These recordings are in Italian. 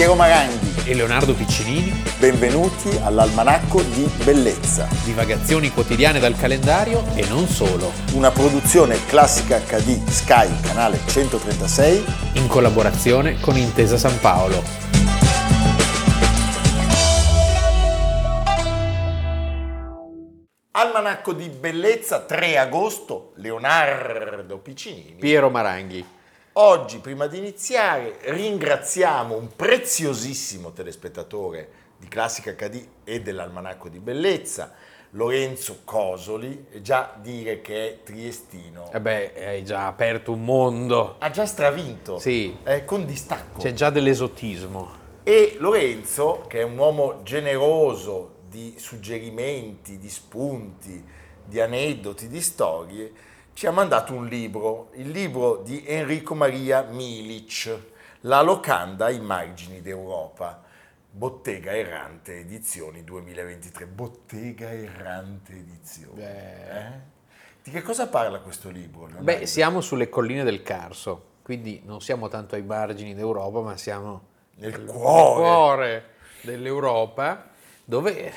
Piero Maranghi e Leonardo Piccinini. Benvenuti all'Almanacco di Bellezza. Divagazioni quotidiane dal calendario e non solo. Una produzione classica HD Sky, canale 136. In collaborazione con Intesa San Paolo. Almanacco di Bellezza, 3 agosto, Leonardo Piccinini. Piero Maranghi. Oggi, prima di iniziare, ringraziamo un preziosissimo telespettatore di Classica HD e dell'Almanacco di Bellezza, Lorenzo Cosoli, già dire che è triestino. E eh beh, hai già aperto un mondo. Ha già stravinto. Sì. Eh, con distacco. C'è già dell'esotismo. E Lorenzo, che è un uomo generoso di suggerimenti, di spunti, di aneddoti, di storie, ci ha mandato un libro, il libro di Enrico Maria Milic, La locanda ai margini d'Europa. Bottega Errante Edizioni 2023. Bottega Errante Edizioni. Eh? Di che cosa parla questo libro? Leonardo? Beh, siamo sulle colline del Carso, quindi non siamo tanto ai margini d'Europa, ma siamo nel cuore, cuore dell'Europa dove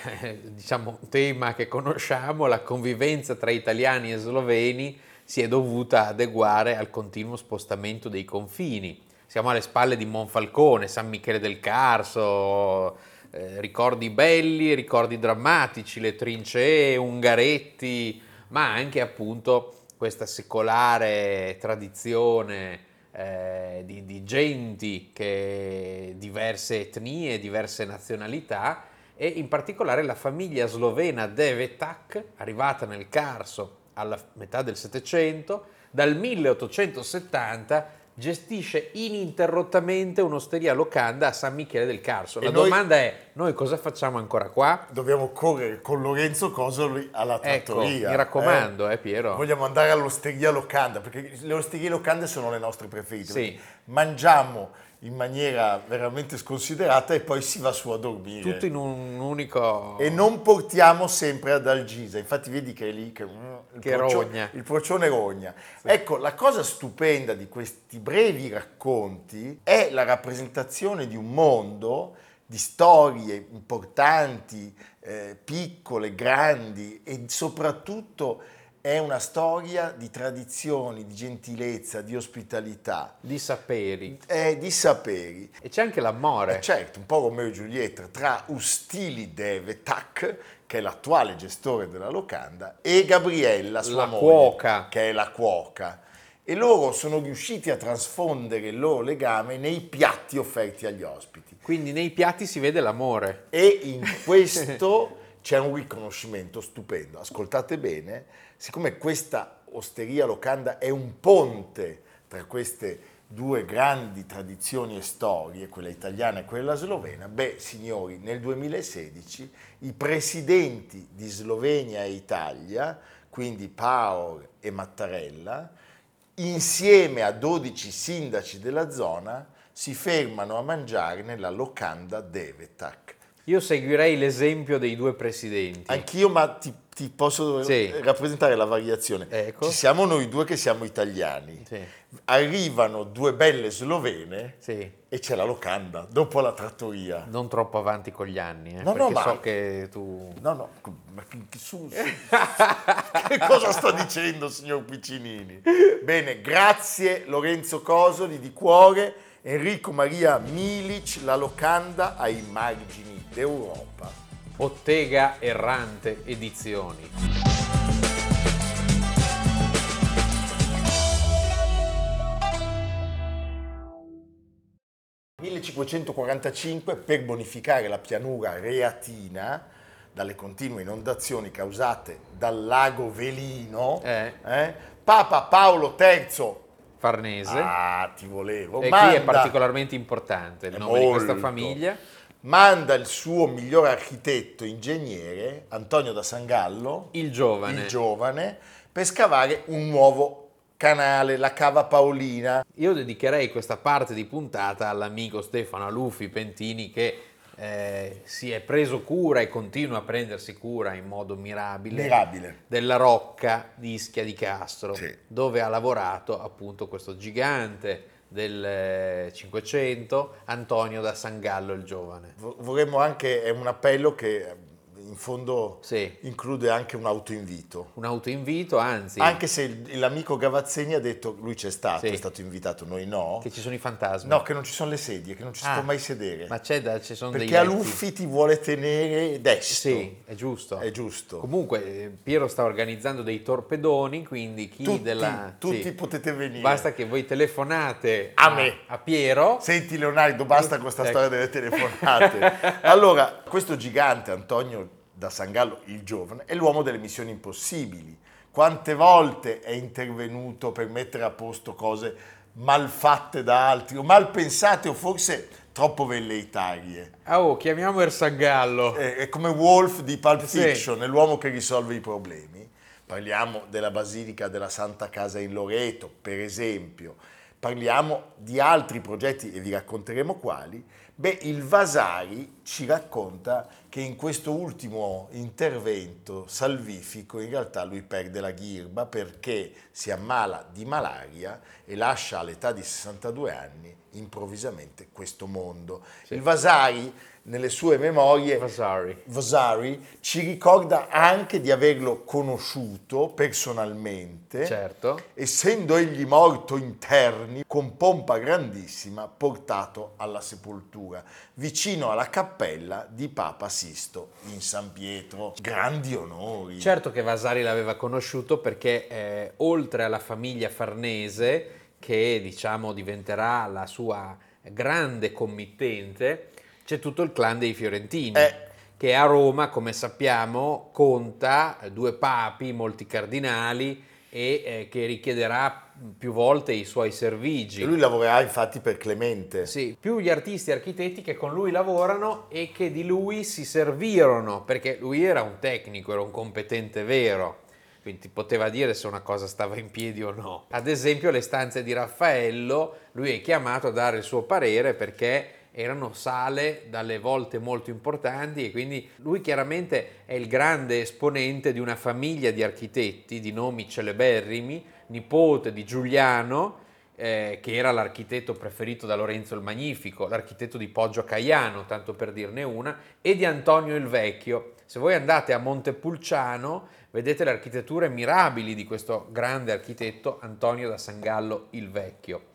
diciamo un tema che conosciamo, la convivenza tra italiani e sloveni si è dovuta adeguare al continuo spostamento dei confini. Siamo alle spalle di Monfalcone, San Michele del Carso, eh, ricordi belli, ricordi drammatici, le trincee, Ungaretti, ma anche appunto questa secolare tradizione eh, di, di genti che diverse etnie, diverse nazionalità e in particolare la famiglia slovena Devetak, arrivata nel Carso alla metà del Settecento, dal 1870 gestisce ininterrottamente un'osteria locanda a San Michele del Carso. La noi, domanda è, noi cosa facciamo ancora qua? Dobbiamo correre con Lorenzo Cosoli alla ecco, trattoria. Ecco, mi raccomando, eh, eh Piero. Vogliamo andare all'osteria locanda, perché le osterie locande sono le nostre preferite. Sì. Mangiamo in maniera veramente sconsiderata e poi si va su a dormire. Tutto in un unico... E non portiamo sempre ad Algisa, infatti vedi che è lì che, mm, il, che procio, rogna. il procione rogna. Sì. Ecco, la cosa stupenda di questi brevi racconti è la rappresentazione di un mondo di storie importanti, eh, piccole, grandi e soprattutto è una storia di tradizioni, di gentilezza, di ospitalità. Di saperi. Eh, di saperi. E c'è anche l'amore. Eh, certo, un po' Romeo e Giulietta, tra Ustili Deve Tac, che è l'attuale gestore della locanda, e Gabriella, sua la moglie, cuoca. che è la cuoca. E loro sono riusciti a trasfondere il loro legame nei piatti offerti agli ospiti. Quindi nei piatti si vede l'amore. E in questo c'è un riconoscimento stupendo. Ascoltate bene, siccome questa osteria locanda è un ponte tra queste due grandi tradizioni e storie, quella italiana e quella slovena, beh signori, nel 2016 i presidenti di Slovenia e Italia, quindi Paor e Mattarella, insieme a 12 sindaci della zona, si fermano a mangiare nella locanda Devetak io seguirei l'esempio dei due presidenti. Anch'io, ma ti, ti posso sì. rappresentare la variazione. Ecco. Ci siamo noi due che siamo italiani. Sì. Arrivano due belle slovene sì. e c'è la locanda dopo la trattoria. Non troppo avanti con gli anni, eh, no, no, ma... so che tu... No, no, ma su, su. che cosa sta dicendo signor Piccinini? Bene, grazie Lorenzo Cosoli di cuore, Enrico Maria Milic, la locanda ai margini d'Europa. Bottega Errante Edizioni. «1545 per bonificare la pianura reatina dalle continue inondazioni causate dal lago Velino, eh. Eh, Papa Paolo III Farnese. Ah, ti volevo. E Manda, qui è particolarmente importante il nome molto. di questa famiglia manda il suo miglior architetto ingegnere, Antonio da Sangallo, il giovane. il giovane, per scavare un nuovo canale, la cava Paolina. Io dedicherei questa parte di puntata all'amico Stefano Aluffi Pentini che eh, si è preso cura e continua a prendersi cura in modo mirabile, mirabile. della rocca di Ischia di Castro, sì. dove ha lavorato appunto questo gigante del 500, Antonio da San Gallo il giovane. Vorremmo anche, è un appello che in fondo Sì. include anche un autoinvito. Un autoinvito, anzi, Anche se il- l'amico Gavazzeni ha detto, lui c'è stato, Sì. è stato invitato, noi no. che ci sono i fantasmi. No, che non ci sono le sedie, che non ci si Ah, può mai sedere. Ma c'è da, ci sono Perché dei. Aluffi ti vuole tenere destro. Sì, è giusto. È giusto. Comunque eh, Piero sta organizzando dei torpedoni, quindi chi Tutti, della... tutti sì. potete venire. Basta che voi telefonate A me. a Piero. Senti Leonardo, basta con questa Ecco. storia delle telefonate. allora, questo gigante Antonio da San Gallo, il giovane, è l'uomo delle missioni impossibili. Quante volte è intervenuto per mettere a posto cose mal fatte da altri, o mal pensate, o forse troppo velleitarie. Ah, oh, chiamiamo Ersangallo. È, è come Wolf di Pulp Sì. Fiction, è l'uomo che risolve i problemi. Parliamo della Basilica della Santa Casa in Loreto, per esempio. Parliamo di altri progetti e vi racconteremo quali. Beh, il Vasari ci racconta che in questo ultimo intervento salvifico in realtà lui perde la ghirba perché si ammala di malaria e lascia all'età di 62 anni improvvisamente questo mondo. Sì. Il Vasari nelle sue memorie Vasari. Vasari ci ricorda anche di averlo conosciuto personalmente, Certo. essendo egli morto in terni con pompa grandissima, portato alla sepoltura, vicino alla cappella di Papa Sisto in San Pietro. Grandi onori. Certo che Vasari l'aveva conosciuto perché eh, oltre alla famiglia Farnese, che diciamo diventerà la sua grande committente, c'è tutto il clan dei Fiorentini. Eh. Che a Roma, come sappiamo, conta due papi, molti cardinali e eh, che richiederà più volte i suoi servigi. E lui lavorerà infatti per Clemente. Sì, più gli artisti e architetti che con lui lavorano e che di lui si servirono, perché lui era un tecnico, era un competente vero, quindi poteva dire se una cosa stava in piedi o no. Ad esempio le stanze di Raffaello, lui è chiamato a dare il suo parere perché erano sale dalle volte molto importanti e quindi lui chiaramente è il grande esponente di una famiglia di architetti di nomi celeberrimi, nipote di Giuliano, eh, che era l'architetto preferito da Lorenzo il Magnifico, l'architetto di Poggio Caiano, tanto per dirne una, e di Antonio il Vecchio. Se voi andate a Montepulciano, vedete le architetture mirabili di questo grande architetto Antonio da San Gallo il Vecchio.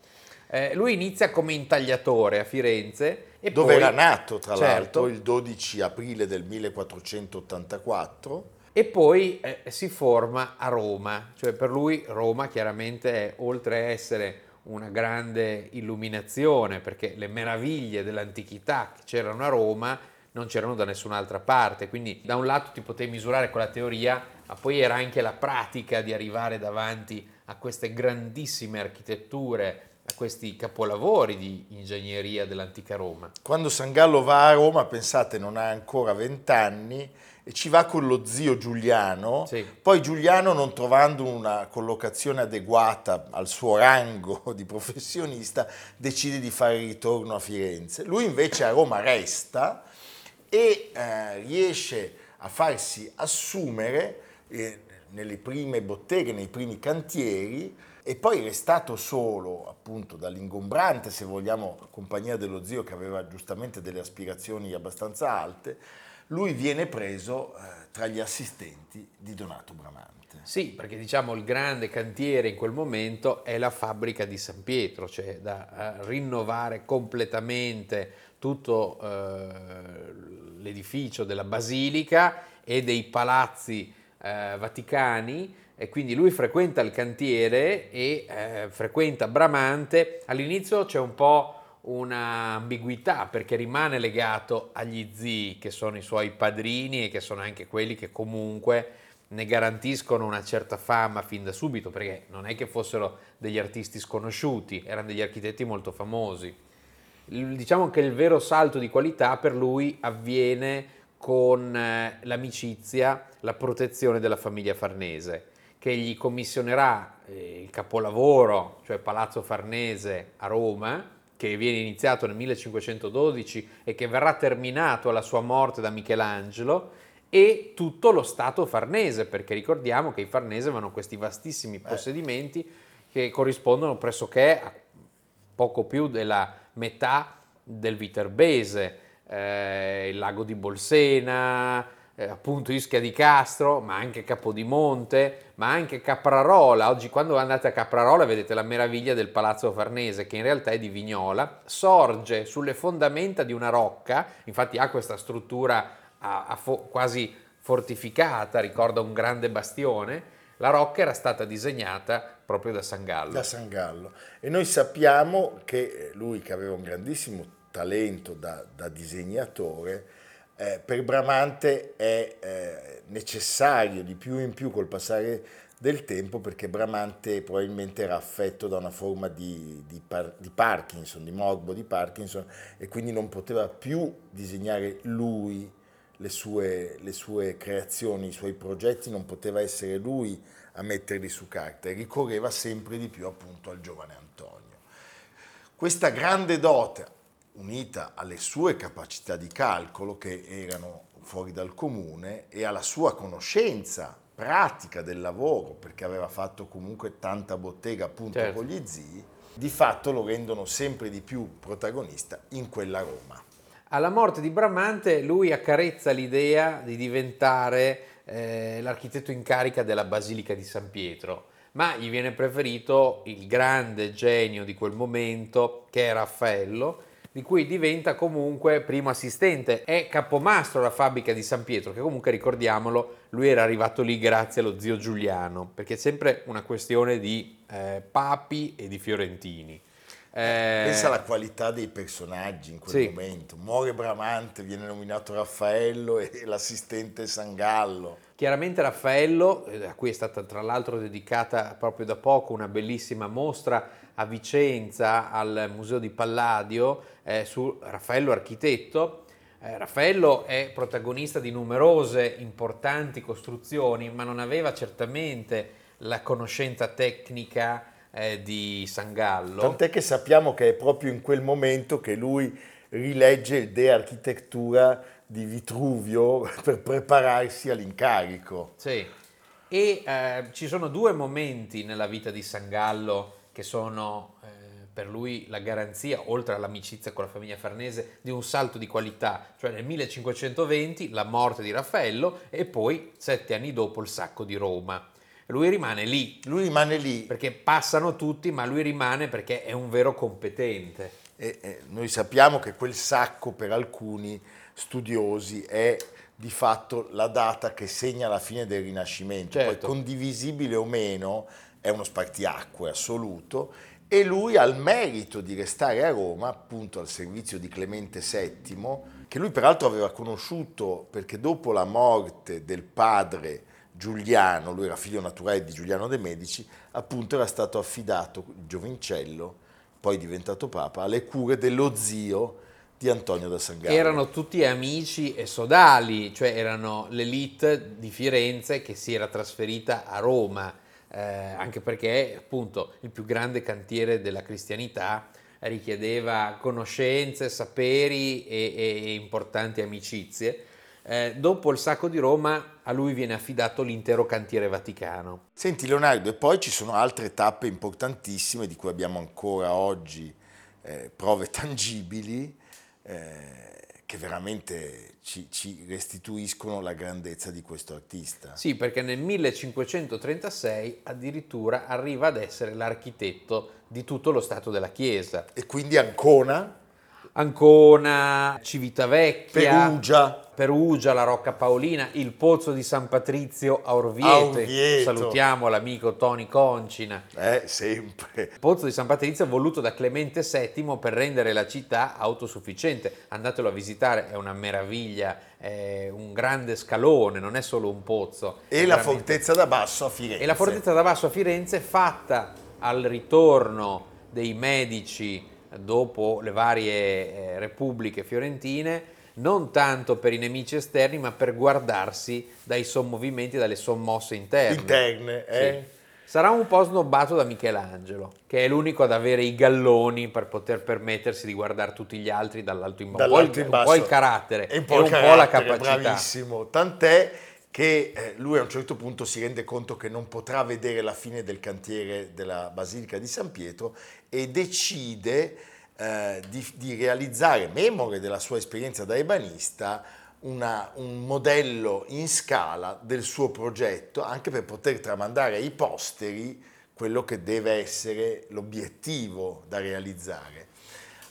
Eh, lui inizia come intagliatore a Firenze Dove poi, era nato, tra Certo. l'altro, il 12 aprile del 1484. e poi eh, si forma a Roma, cioè per lui Roma chiaramente è, oltre a essere una grande illuminazione, perché le meraviglie dell'antichità che c'erano a Roma non c'erano da nessun'altra parte, quindi da un lato ti potevi misurare con la teoria, ma poi era anche la pratica di arrivare davanti a queste grandissime architetture, a questi capolavori di ingegneria dell'antica Roma. Quando San Gallo va a Roma, pensate, non ha ancora vent'anni e ci va con lo zio Giuliano. Sì. Poi Giuliano, non trovando una collocazione adeguata al suo rango di professionista, decide di fare ritorno a Firenze. Lui invece a Roma resta e eh, riesce a farsi assumere eh, nelle prime botteghe, nei primi cantieri e poi restato solo appunto dall'ingombrante, se vogliamo, compagnia dello zio che aveva giustamente delle aspirazioni abbastanza alte, lui viene preso eh, tra gli assistenti di Donato Bramante. Sì, perché diciamo il grande cantiere in quel momento è la fabbrica di San Pietro, cioè da eh, rinnovare completamente tutto eh, l'edificio della basilica e dei palazzi eh, vaticani e quindi lui frequenta il cantiere e eh, frequenta Bramante. All'inizio c'è un po' una ambiguità perché rimane legato agli zii che sono i suoi padrini e che sono anche quelli che comunque ne garantiscono una certa fama fin da subito perché non è che fossero degli artisti sconosciuti, erano degli architetti molto famosi. Diciamo che il vero salto di qualità per lui avviene con eh, l'amicizia, la protezione della famiglia Farnese, che gli commissionerà eh, il capolavoro, cioè Palazzo Farnese a Roma, che viene iniziato nel 1512 e che verrà terminato alla sua morte da Michelangelo, e tutto lo Stato farnese, perché ricordiamo che i farnesi avevano questi vastissimi possedimenti che corrispondono pressoché a poco più della metà del Viterbese, eh, il lago di Bolsena, eh, appunto Ischia di Castro, ma anche Capodimonte, ma anche Caprarola. Oggi quando andate a Caprarola vedete la meraviglia del Palazzo Farnese, che in realtà è di Vignola, sorge sulle fondamenta di una rocca, infatti ha questa struttura a, a fo- quasi fortificata, ricorda un grande bastione. La rocca era stata disegnata proprio da Sangallo. Da Sangallo. E noi sappiamo che lui, che aveva un grandissimo talento da, da disegnatore, eh, per Bramante è eh, necessario di più in più col passare del tempo perché Bramante probabilmente era affetto da una forma di, di, par, di, Parkinson, di morbo di Parkinson e quindi non poteva più disegnare lui le sue, le sue creazioni, i suoi progetti, non poteva essere lui a metterli su carta e ricorreva sempre di più appunto al giovane Antonio. Questa grande dote unita alle sue capacità di calcolo che erano fuori dal comune e alla sua conoscenza pratica del lavoro, perché aveva fatto comunque tanta bottega appunto certo. con gli zii, di fatto lo rendono sempre di più protagonista in quella Roma. Alla morte di Bramante lui accarezza l'idea di diventare eh, l'architetto in carica della Basilica di San Pietro, ma gli viene preferito il grande genio di quel momento che è Raffaello, di cui diventa comunque primo assistente. È capomastro alla fabbrica di San Pietro, che comunque ricordiamolo, lui era arrivato lì grazie allo zio Giuliano, perché è sempre una questione di eh, papi e di fiorentini. Eh, Pensa alla qualità dei personaggi in quel sì. momento. Muore Bramante, viene nominato Raffaello e l'assistente Sangallo. Chiaramente Raffaello, eh, a cui è stata tra l'altro dedicata proprio da poco una bellissima mostra a Vicenza al Museo di Palladio eh, su Raffaello Architetto. Eh, Raffaello è protagonista di numerose importanti costruzioni, ma non aveva certamente la conoscenza tecnica eh, di Sangallo. Tant'è che sappiamo che è proprio in quel momento che lui rilegge il De Architettura di Vitruvio per prepararsi all'incarico. Sì, e eh, ci sono due momenti nella vita di Sangallo che sono eh, per lui la garanzia, oltre all'amicizia con la famiglia farnese, di un salto di qualità, cioè nel 1520 la morte di Raffaello e poi sette anni dopo il sacco di Roma. Lui rimane lì. Lui rimane lì. Perché passano tutti, ma lui rimane perché è un vero competente. E, e noi sappiamo che quel sacco per alcuni studiosi è di fatto la data che segna la fine del Rinascimento, certo. poi condivisibile o meno, è uno spartiacque assoluto e lui ha il merito di restare a Roma, appunto al servizio di Clemente VII, che lui peraltro aveva conosciuto perché dopo la morte del padre Giuliano, lui era figlio naturale di Giuliano de' Medici, appunto era stato affidato, il giovincello, poi diventato papa, alle cure dello zio di Antonio da Sangallo. Erano tutti amici e sodali, cioè erano l'elite di Firenze che si era trasferita a Roma eh, anche perché appunto il più grande cantiere della cristianità richiedeva conoscenze, saperi e, e importanti amicizie. Eh, dopo il sacco di Roma a lui viene affidato l'intero cantiere vaticano. Senti Leonardo, e poi ci sono altre tappe importantissime di cui abbiamo ancora oggi eh, prove tangibili. Eh, che veramente ci, ci, restituiscono la grandezza di questo artista. Sì, perché nel 1536 addirittura arriva ad essere l'architetto di tutto lo Stato della Chiesa. E quindi Ancona? Ancona, Civitavecchia, Perugia. Perugia, la Rocca Paolina, il Pozzo di San Patrizio a Orvieto. Salutiamo l'amico Tony Concina. Eh, sempre. Il Pozzo di San Patrizio voluto da Clemente VII per rendere la città autosufficiente. Andatelo a visitare, è una meraviglia, è un grande scalone, non è solo un pozzo. E la veramente... fortezza da basso a Firenze. E la fortezza da basso a Firenze fatta al ritorno dei Medici dopo le varie eh, repubbliche fiorentine, non tanto per i nemici esterni, ma per guardarsi dai sommovimenti, dalle sommosse interne. Interne, eh? Sì. Sarà un po' snobbato da Michelangelo, che è l'unico ad avere i galloni per poter permettersi di guardare tutti gli altri dall'alto in basso. Dall'alto in basso. Un po' il carattere e un po', e un po la capacità. Bravissimo, tant'è che eh, lui a un certo punto si rende conto che non potrà vedere la fine del cantiere della Basilica di San Pietro e decide eh, di, di, realizzare, memore della sua esperienza da ebanista, una, un modello in scala del suo progetto, anche per poter tramandare ai posteri quello che deve essere l'obiettivo da realizzare.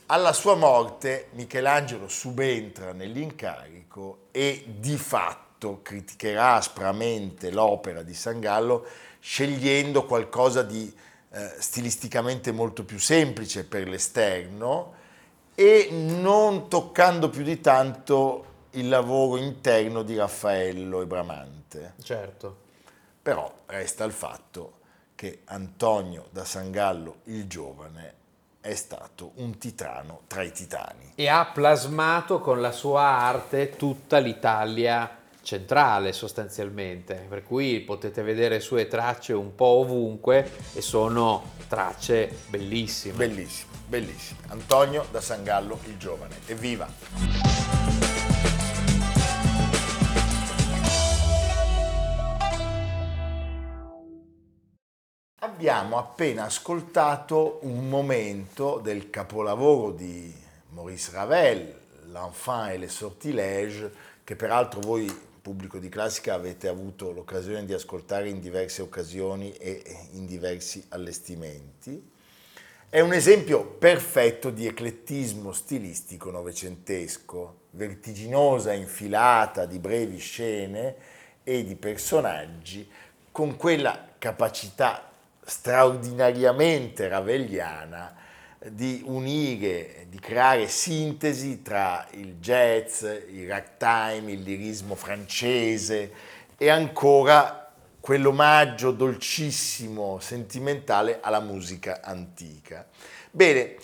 Alla sua morte Michelangelo subentra nell'incarico e di fatto criticherà aspramente l'opera di San Gallo scegliendo qualcosa di eh, stilisticamente molto più semplice per l'esterno e non toccando più di tanto il lavoro interno di Raffaello e Bramante. Certo. Però resta il fatto che Antonio da San Gallo il giovane è stato un titano tra i titani. E ha plasmato con la sua arte tutta l'Italia centrale sostanzialmente, per cui potete vedere sue tracce un po' ovunque e sono tracce bellissime. Bellissime, bellissime. Antonio da San Gallo il giovane, evviva! Abbiamo appena ascoltato un momento del capolavoro di Maurice Ravel, L'enfant et les sortilèges, che peraltro voi, pubblico di classica, avete avuto l'occasione di ascoltare in diverse occasioni e in diversi allestimenti. È un esempio perfetto di eclettismo stilistico novecentesco, vertiginosa infilata di brevi scene e di personaggi con quella capacità straordinariamente raveliana di unire, di creare sintesi tra il jazz, il ragtime, il lirismo francese e ancora quell'omaggio dolcissimo, sentimentale alla musica antica. Bene,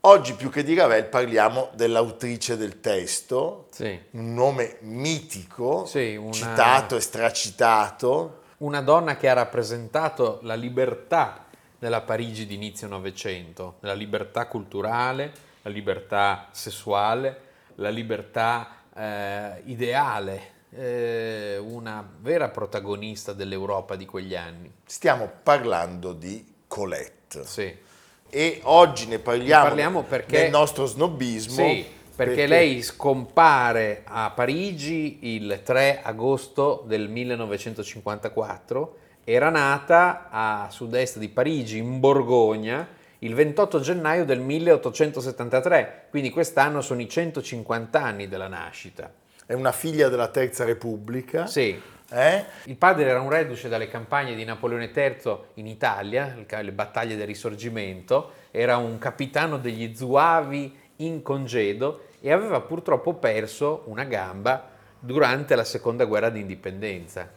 oggi più che di Ravel parliamo dell'autrice del testo, sì. un nome mitico, sì, una... citato e stracitato, una donna che ha rappresentato la libertà nella Parigi di inizio Novecento, la libertà culturale, la libertà sessuale, la libertà eh, ideale, eh, una vera protagonista dell'Europa di quegli anni. Stiamo parlando di Colette. Sì. E oggi ne parliamo, ne parliamo perché, nel nostro snobismo. Sì, perché, perché, lei scompare a Parigi il 3 agosto del 1954, era nata a sud-est di Parigi, in Borgogna, il 28 gennaio del 1873, quindi quest'anno sono i 150 anni della nascita. È una figlia della Terza Repubblica. Sì. Eh? Il padre era un reduce dalle campagne di Napoleone III in Italia, le battaglie del Risorgimento, era un capitano degli Zuavi in congedo e aveva purtroppo perso una gamba durante la seconda guerra d'indipendenza,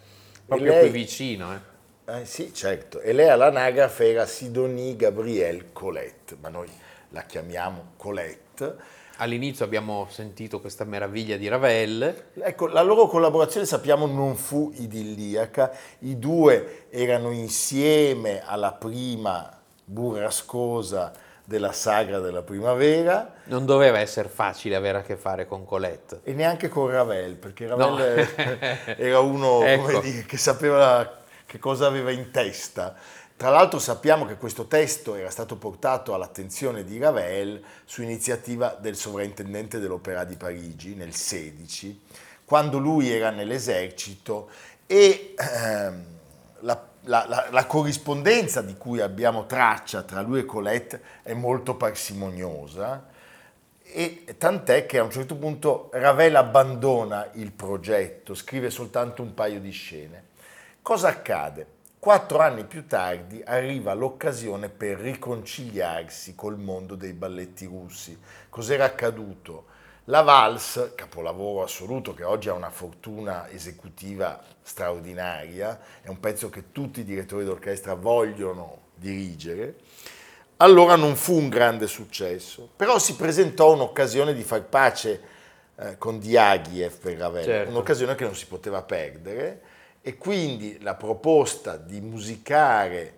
proprio lei, qui vicino. Eh. Eh, sì, certo, e lei all'anagrafe era Sidonie Gabrielle Colette, ma noi la chiamiamo Colette. All'inizio abbiamo sentito questa meraviglia di Ravel. Ecco, la loro collaborazione sappiamo non fu idilliaca, i due erano insieme alla prima burrascosa della sagra della primavera. Non doveva essere facile avere a che fare con Colette. E neanche con Ravel, perché Ravel no. era uno ecco. dire, che sapeva che cosa aveva in testa. Tra l'altro sappiamo che questo testo era stato portato all'attenzione di Ravel su iniziativa del sovrintendente dell'Opera di Parigi nel 16, quando lui era nell'esercito e ehm, la la, la, la, corrispondenza di cui abbiamo traccia tra lui e Colette è molto parsimoniosa e tant'è che a un certo punto Ravel abbandona il progetto, scrive soltanto un paio di scene. Cosa accade? Quattro anni più tardi arriva l'occasione per riconciliarsi col mondo dei balletti russi. Cos'era accaduto? La Vals, capolavoro assoluto che oggi ha una fortuna esecutiva straordinaria, è un pezzo che tutti i direttori d'orchestra vogliono dirigere, allora non fu un grande successo, però si presentò un'occasione di far pace eh, con Diaghilev per Ravel, certo. un'occasione che non si poteva perdere e quindi la proposta di musicare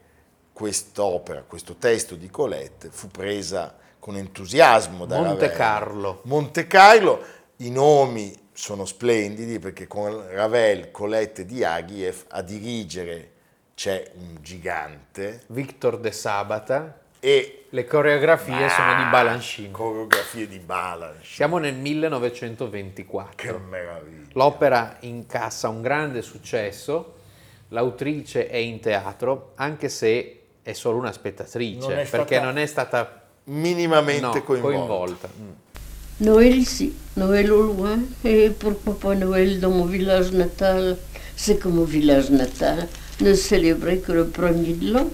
quest'opera, questo testo di Colette fu presa con entusiasmo da Monte Ravel. Carlo. Monte Carlo, i nomi sono splendidi perché con Ravel, Colette e Diaghilev a dirigere c'è un gigante Victor De Sabata e le coreografie sono di Balanchine. coreografie di Balanchine. Siamo nel 1924. Che meraviglia. L'opera incassa un grande successo, l'autrice è in teatro, anche se è solo una spettatrice, Non è perché stata non è stata Minimamente no, coinvolta. coinvolta. Mm. Noël ici, Noël au loin, et pourquoi pas Noël dans mon village natal C'est que mon village natal ne célébrait que le premier de l'an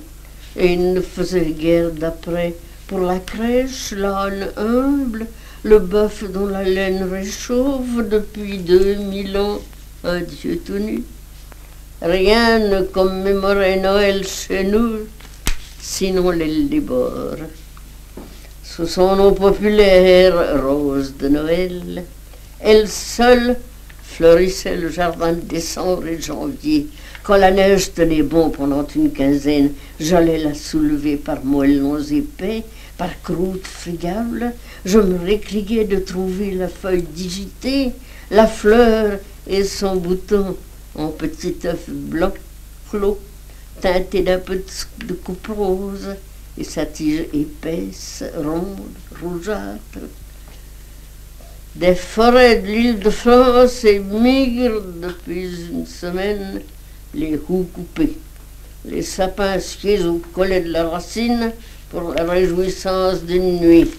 et il ne faisait guère d'après pour la crèche, l'âne humble, le bœuf dont la laine réchauffe depuis deux mille ans, un Dieu tout nu. Rien ne commémorait Noël chez nous, sinon l'aile des. Sous son nom populaire, Rose de Noël, elle seule fleurissait le jardin de décembre et janvier. Quand la neige tenait bon pendant une quinzaine, j'allais la soulever par moellons épais, par croûtes friables. Je me récriais de trouver la feuille digitée, la fleur et son bouton en petit œuf blanc clos, teinté d'un peu de- coupe rose et sa tige épaisse, ronde, rougeâtre. Des forêts de l'île de France émigrent depuis une semaine les houes coupées, les sapins schiés au collet de la racine pour la réjouissance d'une nuit.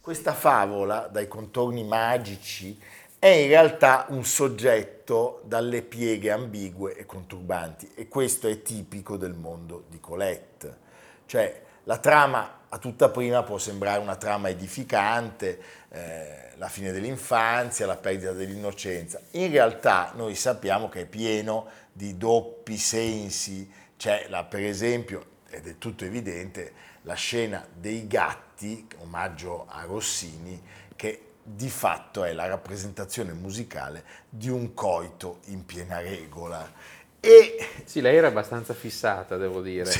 Questa favola, dai contorni magici, è in realtà un soggetto dalle pieghe ambigue e conturbanti e questo è tipico del mondo di Colette. Cioè la trama a tutta prima può sembrare una trama edificante, eh, la fine dell'infanzia, la perdita dell'innocenza. In realtà noi sappiamo che è pieno di doppi sensi, c'è la, per esempio, ed è tutto evidente, la scena dei gatti, omaggio a Rossini, che di fatto è la rappresentazione musicale di un coito in piena regola. E Sì, lei era abbastanza fissata, devo dire.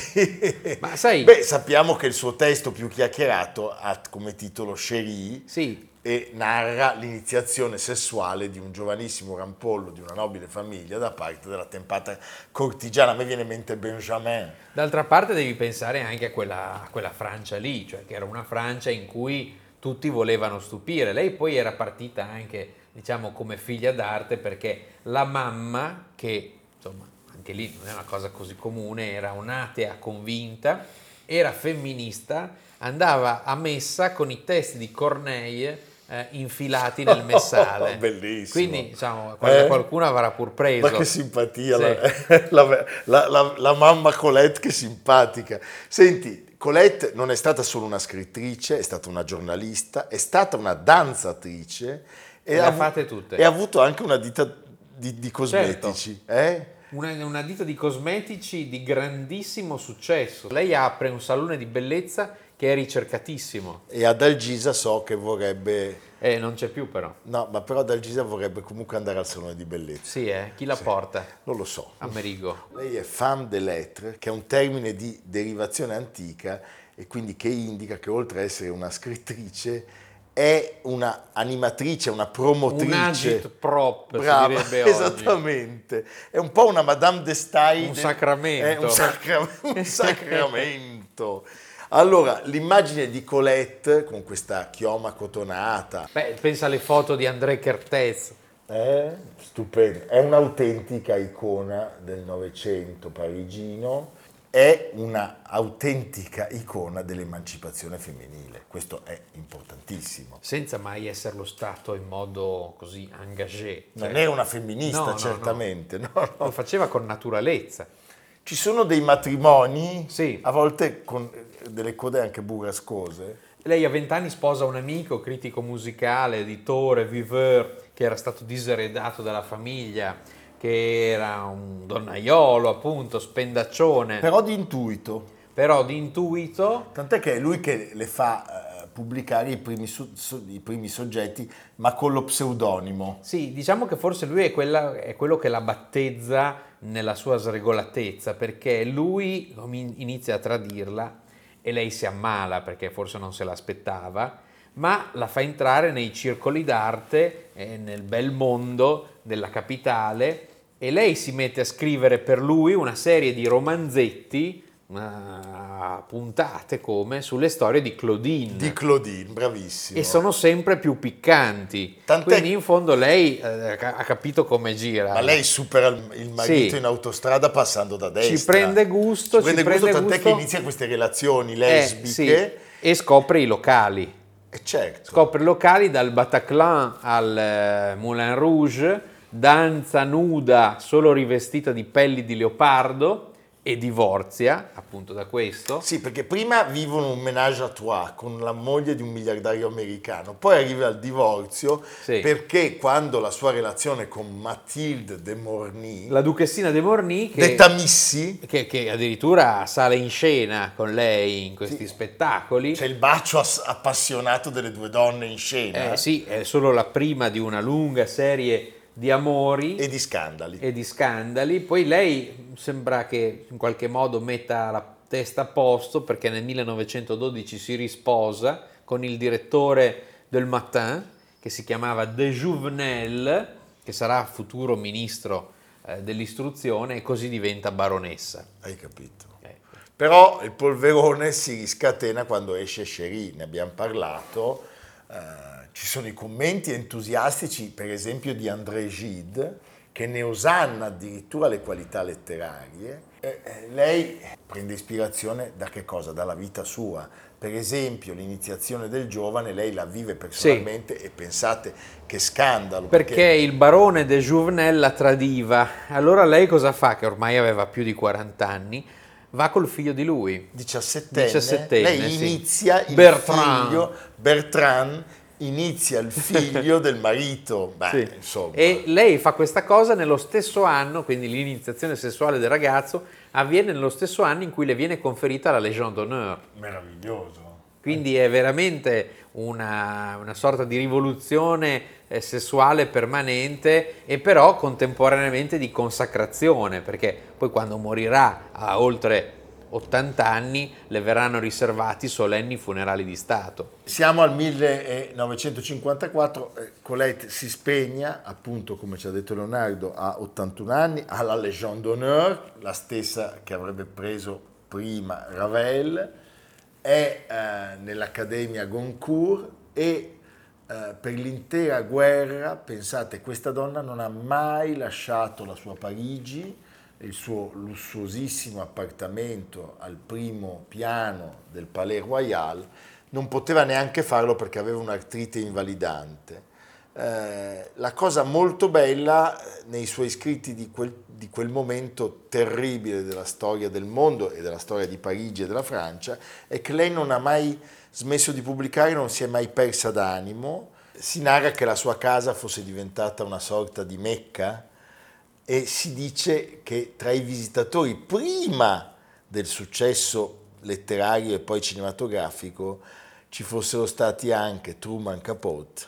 Ma sai, Beh, sappiamo che il suo testo più chiacchierato ha come titolo Cherie sì, e narra l'iniziazione sessuale di un giovanissimo rampollo di una nobile famiglia da parte della tempata cortigiana. A me viene in mente Benjamin. D'altra parte devi pensare anche a quella, a quella Francia lì, cioè che era una Francia in cui tutti volevano stupire. Lei poi era partita anche, diciamo, come figlia d'arte perché la mamma, che insomma anche lì non è una cosa così comune, era un'atea convinta, era femminista, andava a messa con i testi di Corneille eh, infilati nel messale. Bellissimo. Quindi diciamo, Eh? qualcuno avrà pur preso. Ma che simpatia, Sì. la, la- la- la- mamma Colette che simpatica. Senti, Colette non è stata solo una scrittrice, è stata una giornalista, è stata una danzatrice e, ha tutte. e ha avuto anche una ditta di, di cosmetici. eh? Una, una ditta di cosmetici di grandissimo successo. Lei apre un salone di bellezza che è ricercatissimo. E ad Algisa so che vorrebbe... Eh, non c'è più però. No, ma però ad Algisa vorrebbe comunque andare al salone di bellezza. Sì, eh? Chi la porta? Non lo so. Amerigo. Lei è femme de lettres, che è un termine di derivazione antica e quindi che indica che oltre ad essere una scrittrice è una animatrice, una Un promotrice. agit prop, Brava, direbbe oggi. esattamente. È un po' una Madame de Stael. Un sacramento. È un, sacra- un sacramento. Allora, l'immagine di Colette con questa chioma cotonata, Beh, pensa alle foto di André Kertész. è stupenda, è un'autentica icona del Novecento parigino, è un'autentica icona dell'emancipazione femminile, questo è importantissimo. Senza mai esserlo stato in modo così engagé. Cioè, Non era una femminista, No, certamente, no, no. Lo faceva con naturalezza. Ci sono dei matrimoni, Sì. a volte con delle code anche burrascose. Lei a vent'anni sposa un amico, critico musicale, editore, viveur, che era stato diseredato dalla famiglia, che era un donnaiolo, appunto, spendaccione, Però di intuito, però di intuito. Tant'è che è lui che le fa eh, pubblicare i primi, so- so- i primi soggetti, ma con lo pseudonimo. Sì, diciamo che forse lui è, quella- è quello che la battezza nella sua sregolatezza, perché lui inizia a tradirla e lei si ammala perché forse non se l'aspettava, ma la fa entrare nei circoli d'arte, eh, nel bel mondo della capitale e lei si mette a scrivere per lui una serie di romanzetti uh, puntate come sulle storie di Claudine. Di Claudine, bravissimo. E sono sempre più piccanti. Tant'è... Quindi in fondo lei eh, ha capito come gira. Ma lei supera il marito sì. in autostrada passando da destra. Ci prende gusto. Ci prende, ci prende gusto, tant'è che inizia queste relazioni lesbiche. Eh, sì. E scopre i locali. Eh certo. Scopre i locali dal Bataclan al eh, Moulin Rouge, danza nuda solo rivestita di pelli di leopardo e divorzia appunto da questo. Sì, perché prima vivono un menage à trois con la moglie di un miliardario americano, poi arriva al divorzio sì. perché quando la sua relazione con Mathilde de Morny, la duchessina de Morny, che, detta Missy, che, che, addirittura sale in scena con lei in questi sì. spettacoli. C'è il bacio ass- appassionato delle due donne in scena. Eh, sì, è solo la prima di una lunga serie di amori e di scandali. E di scandali. Poi lei sembra che in qualche modo metta la testa a posto perché nel 1912 si risposa con il direttore del Matin che si chiamava De Jouvenel, che sarà futuro ministro eh, dell'istruzione e così diventa baronessa. Hai capito. Ecco. Però il polverone si riscatena quando esce Cherie, ne abbiamo parlato. Eh, ci sono i commenti entusiastici, per esempio, di André Gide, che ne osanna addirittura le qualità letterarie. Eh, lei prende ispirazione da che cosa? Dalla vita sua. Per esempio, l'iniziazione del giovane, lei la vive personalmente sì. e pensate che scandalo. Perché, perché, il barone de Jouvenel la tradiva. Allora lei cosa fa? Che ormai aveva più di 40 anni va col figlio di lui. 17enne. 17enne lei inizia il Bertrand. figlio Bertrand inizia il figlio del marito. Beh, sì. insomma. E lei fa questa cosa nello stesso anno, quindi l'iniziazione sessuale del ragazzo avviene nello stesso anno in cui le viene conferita la Légion d'honneur. Meraviglioso. Quindi è veramente una, una sorta di rivoluzione eh, sessuale permanente e però contemporaneamente di consacrazione, perché poi quando morirà a oltre 80 anni le verranno riservati solenni funerali di Stato. Siamo al 1954, eh, Colette si spegna, appunto come ci ha detto Leonardo, a 81 anni, ha la Légion d'honneur, la stessa che avrebbe preso prima Ravel, è eh, nell'Accademia Goncourt e eh, per l'intera guerra, pensate, questa donna non ha mai lasciato la sua Parigi, il suo lussuosissimo appartamento al primo piano del Palais Royal, non poteva neanche farlo perché aveva un'artrite invalidante. Eh, la cosa molto bella eh, nei suoi scritti di quel, di quel, momento terribile della storia del mondo e della storia di Parigi e della Francia è che lei non ha mai smesso di pubblicare, non si è mai persa d'animo. Si narra che la sua casa fosse diventata una sorta di mecca e si dice che tra i visitatori prima del successo letterario e poi cinematografico ci fossero stati anche Truman Capote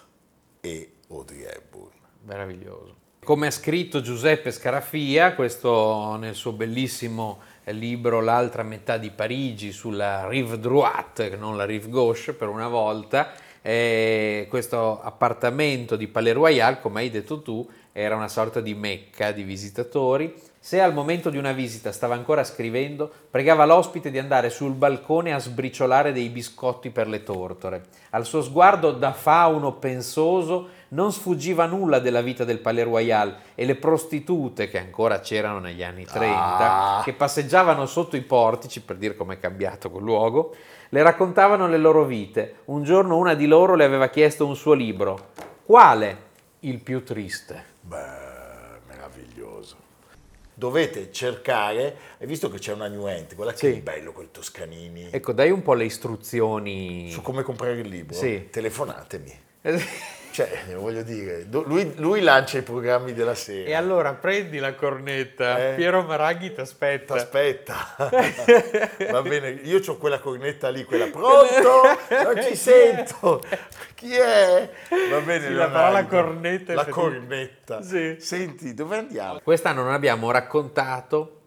e Audrey Hepburn. Meraviglioso. Come ha scritto Giuseppe Scarafia, questo nel suo bellissimo libro L'altra metà di Parigi sulla rive droite, non la rive gauche per una volta, eh, questo appartamento di Palais Royal, come hai detto tu, era una sorta di mecca di visitatori. Se al momento di una visita stava ancora scrivendo, pregava l'ospite di andare sul balcone a sbriciolare dei biscotti per le tortore. Al suo sguardo da fauno pensoso non sfuggiva nulla della vita del Palais Royal e le prostitute, che ancora c'erano negli anni 30, ah. che passeggiavano sotto i portici, per dire com'è cambiato quel luogo, le raccontavano le loro vite. Un giorno una di loro le aveva chiesto un suo libro. Quale? Il più triste. Beh, meraviglioso. Dovete cercare, hai visto che c'è una nuente, guarda sì. che bello quel Toscanini. Ecco, dai un po' le istruzioni. Su come comprare il libro? Sì. Telefonatemi. Cioè, voglio dire, lui, lui, lancia i programmi della sera. E allora prendi la cornetta, eh? Piero Maraghi ti aspetta. Aspetta. Va bene, io ho quella cornetta lì, quella pronto, non ci sento. Chi è? Va bene, sì, la parola cornetta. La cornetta. Sì. Senti, dove andiamo? Quest'anno non abbiamo raccontato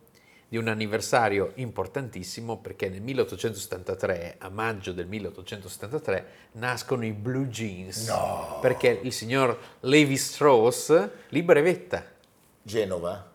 di un anniversario importantissimo perché nel 1873, a maggio del 1873, nascono i Blue Jeans. No. Perché il signor Levi Strauss li brevetta. Genova?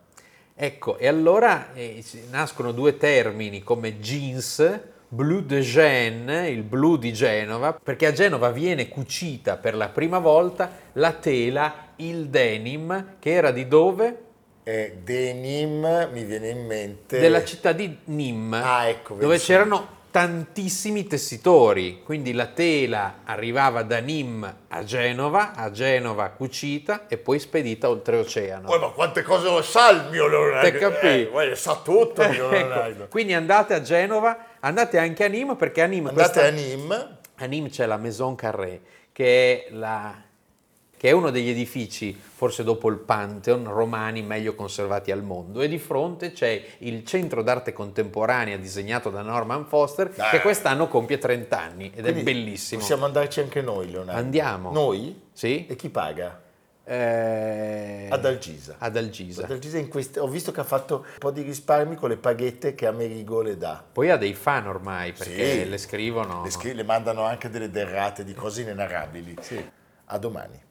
Ecco, e allora eh, nascono due termini come jeans, Blue de Gênes, il blu di Genova, perché a Genova viene cucita per la prima volta la tela, il denim, che era di dove? Eh, denim mi viene in mente... Della città di Nîmes, Ah, ecco, dove c'erano tantissimi tessitori, quindi la tela arrivava da Nîmes a Genova, a Genova cucita e poi spedita oltreoceano. Poi, ma quante cose lo sa il mio Leonardo? Te capì? Eh, sa tutto il mio Ecco, Leonardo. quindi andate a Genova, andate anche a Nîmes perché a Nîmes, Andate questa- a Nîmes, a Nîmes c'è la Maison Carré che è, la- che è uno degli edifici, forse dopo il Pantheon, romani meglio conservati al mondo e di fronte c'è il centro d'arte contemporanea disegnato da Norman Foster Dai. che quest'anno compie 30 anni ed quindi è bellissimo. Possiamo andarci anche noi, Leonardo. Andiamo. Noi? Sì? E chi paga? Eh, Ad Algisa. Ad Algisa. Ad Algisa in queste- ho visto che ha fatto un po' di risparmi con le paghette che Amerigo le dà. Poi ha dei fan ormai perché Sì. le scrivono. Le, scri- le mandano anche delle derrate di cose inenarrabili. A domani.